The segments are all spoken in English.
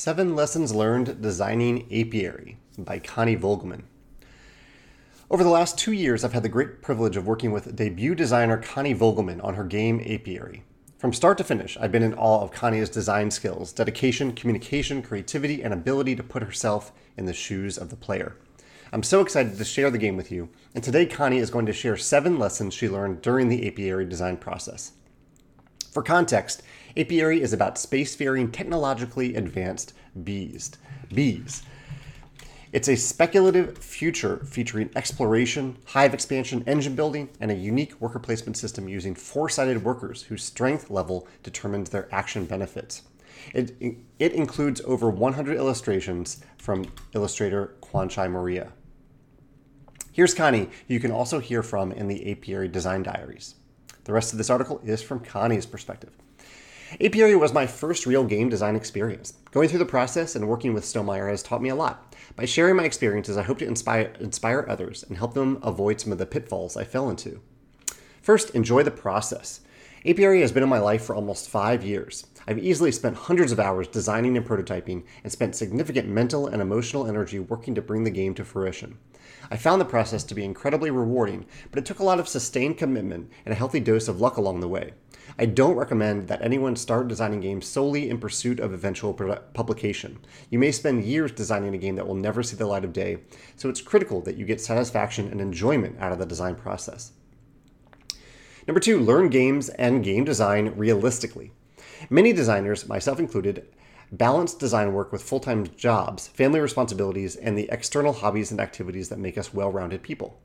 Seven Lessons Learned Designing Apiary by Connie Vogelmann. Over the last two years, I've had the great privilege of working with debut designer Connie Vogelmann on her game Apiary. From start to finish, I've been in awe of Connie's design skills, dedication, communication, creativity, and ability to put herself in the shoes of the player. I'm so excited to share the game with you, and today Connie is going to share seven lessons she learned during the apiary design process. For context, apiary is about spacefaring, technologically advanced bees. Bees. It's a speculative future featuring exploration, hive expansion, engine building, and a unique worker placement system using four sided workers whose strength level determines their action benefits. It, it includes over 100 illustrations from illustrator Kwanchai Moriya. Here's Connie, who you can also hear from in the Apiary Design Diaries. The rest of this article is from Connie's perspective. Apiary was my first real game design experience. Going through the process and working with Stonemaier has taught me a lot. By sharing my experiences, I hope to inspire, inspire others and help them avoid some of the pitfalls I fell into. First, enjoy the process. Apiary has been in my life for almost five years. I've easily spent hundreds of hours designing and prototyping and spent significant mental and emotional energy working to bring the game to fruition. I found the process to be incredibly rewarding, but it took a lot of sustained commitment and a healthy dose of luck along the way. I don't recommend that anyone start designing games solely in pursuit of eventual publication. You may spend years designing a game that will never see the light of day, so it's critical that you get satisfaction and enjoyment out of the design process. Number two, learn games and game design realistically. Many designers, myself included, balance design work with full time jobs, family responsibilities, and the external hobbies and activities that make us well rounded people.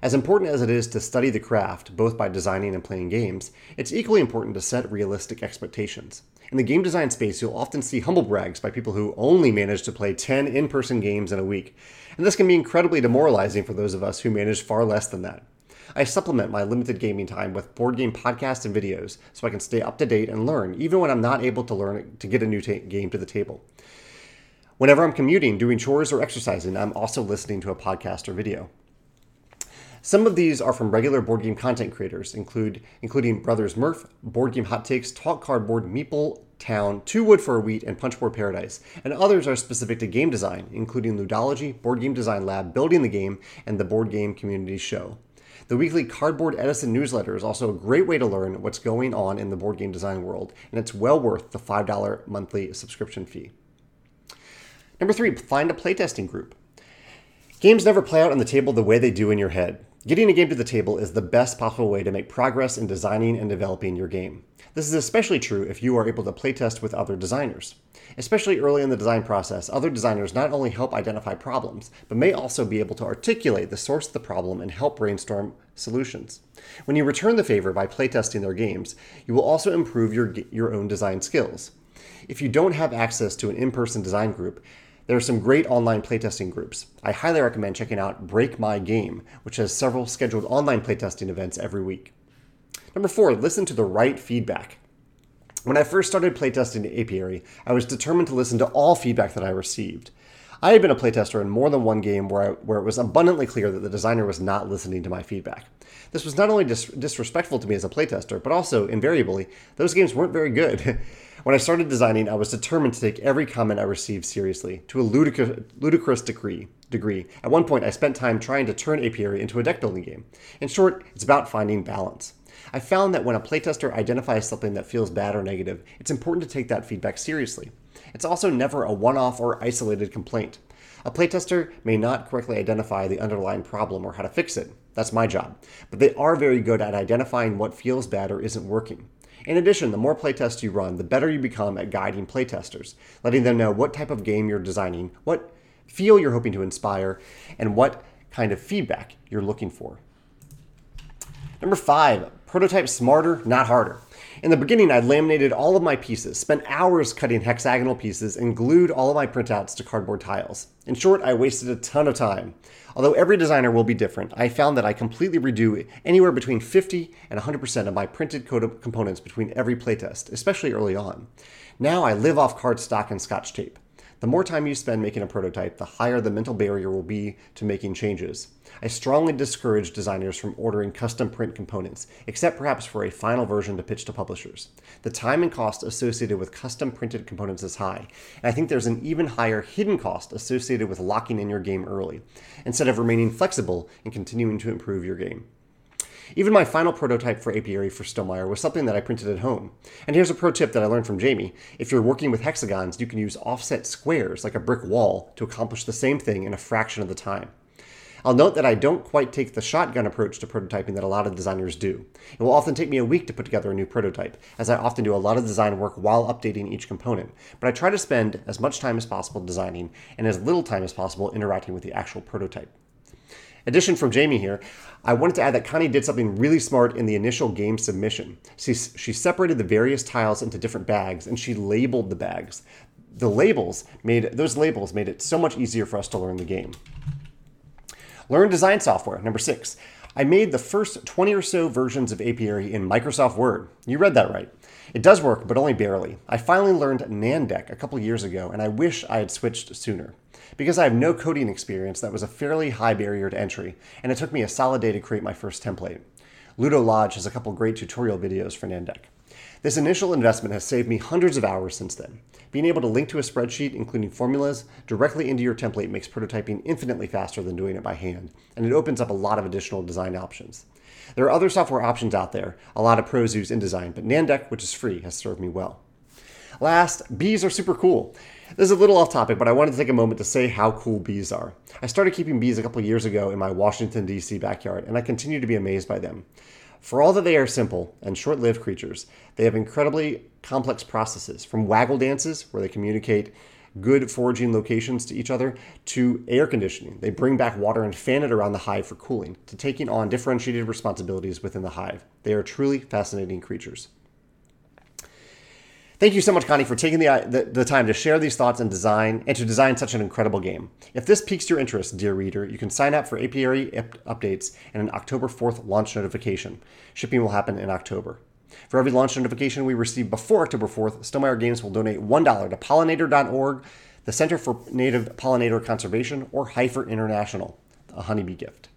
As important as it is to study the craft, both by designing and playing games, it's equally important to set realistic expectations. In the game design space, you'll often see humble brags by people who only manage to play 10 in person games in a week. And this can be incredibly demoralizing for those of us who manage far less than that. I supplement my limited gaming time with board game podcasts and videos so I can stay up to date and learn, even when I'm not able to learn to get a new ta- game to the table. Whenever I'm commuting, doing chores, or exercising, I'm also listening to a podcast or video. Some of these are from regular board game content creators, include including Brothers Murph, Board Game Hot Takes, Talk Cardboard, Meeple Town, Two Wood for a Wheat, and Punchboard Paradise. And others are specific to game design, including Ludology, Board Game Design Lab, Building the Game, and the Board Game Community Show. The weekly Cardboard Edison newsletter is also a great way to learn what's going on in the board game design world, and it's well worth the $5 monthly subscription fee. Number three, find a playtesting group. Games never play out on the table the way they do in your head. Getting a game to the table is the best possible way to make progress in designing and developing your game. This is especially true if you are able to playtest with other designers. Especially early in the design process, other designers not only help identify problems, but may also be able to articulate the source of the problem and help brainstorm solutions. When you return the favor by playtesting their games, you will also improve your, your own design skills. If you don't have access to an in person design group, there are some great online playtesting groups. I highly recommend checking out Break My Game, which has several scheduled online playtesting events every week. Number four, listen to the right feedback. When I first started playtesting Apiary, I was determined to listen to all feedback that I received. I had been a playtester in more than one game where, I, where it was abundantly clear that the designer was not listening to my feedback. This was not only dis- disrespectful to me as a playtester, but also, invariably, those games weren't very good. When I started designing, I was determined to take every comment I received seriously, to a ludicrous, ludicrous degree. Degree. At one point, I spent time trying to turn Apiary into a deck building game. In short, it's about finding balance. I found that when a playtester identifies something that feels bad or negative, it's important to take that feedback seriously. It's also never a one off or isolated complaint. A playtester may not correctly identify the underlying problem or how to fix it. That's my job. But they are very good at identifying what feels bad or isn't working. In addition, the more playtests you run, the better you become at guiding playtesters, letting them know what type of game you're designing, what feel you're hoping to inspire, and what kind of feedback you're looking for. Number five, prototype smarter, not harder. In the beginning, I laminated all of my pieces, spent hours cutting hexagonal pieces, and glued all of my printouts to cardboard tiles. In short, I wasted a ton of time. Although every designer will be different, I found that I completely redo anywhere between 50 and 100% of my printed components between every playtest, especially early on. Now I live off cardstock and scotch tape. The more time you spend making a prototype, the higher the mental barrier will be to making changes. I strongly discourage designers from ordering custom print components, except perhaps for a final version to pitch to publishers. The time and cost associated with custom printed components is high, and I think there's an even higher hidden cost associated with locking in your game early, instead of remaining flexible and continuing to improve your game. Even my final prototype for Apiary for Stonemaier was something that I printed at home. And here's a pro tip that I learned from Jamie. If you're working with hexagons, you can use offset squares like a brick wall to accomplish the same thing in a fraction of the time. I'll note that I don't quite take the shotgun approach to prototyping that a lot of designers do. It will often take me a week to put together a new prototype, as I often do a lot of design work while updating each component. But I try to spend as much time as possible designing and as little time as possible interacting with the actual prototype. Addition from Jamie here, I wanted to add that Connie did something really smart in the initial game submission. She, she separated the various tiles into different bags and she labeled the bags. The labels made those labels made it so much easier for us to learn the game. Learn design software. Number six. I made the first 20 or so versions of Apiary in Microsoft Word. You read that right. It does work, but only barely. I finally learned Nandeck a couple years ago, and I wish I had switched sooner. Because I have no coding experience, that was a fairly high barrier to entry, and it took me a solid day to create my first template. Ludo Lodge has a couple great tutorial videos for Nandeck. This initial investment has saved me hundreds of hours since then. Being able to link to a spreadsheet, including formulas, directly into your template makes prototyping infinitely faster than doing it by hand, and it opens up a lot of additional design options. There are other software options out there, a lot of pros use InDesign, but Nandeck, which is free, has served me well. Last, bees are super cool. This is a little off topic, but I wanted to take a moment to say how cool bees are. I started keeping bees a couple years ago in my Washington, D.C. backyard, and I continue to be amazed by them. For all that they are simple and short lived creatures, they have incredibly complex processes from waggle dances, where they communicate good foraging locations to each other, to air conditioning. They bring back water and fan it around the hive for cooling, to taking on differentiated responsibilities within the hive. They are truly fascinating creatures. Thank you so much, Connie, for taking the, uh, the, the, time to share these thoughts and design and to design such an incredible game. If this piques your interest, dear reader, you can sign up for Apiary updates and an October 4th launch notification. Shipping will happen in October. For every launch notification we receive before October 4th, Stonemaier Games will donate $1 to pollinator.org, the Center for Native Pollinator Conservation, or Heifer International, a honeybee gift.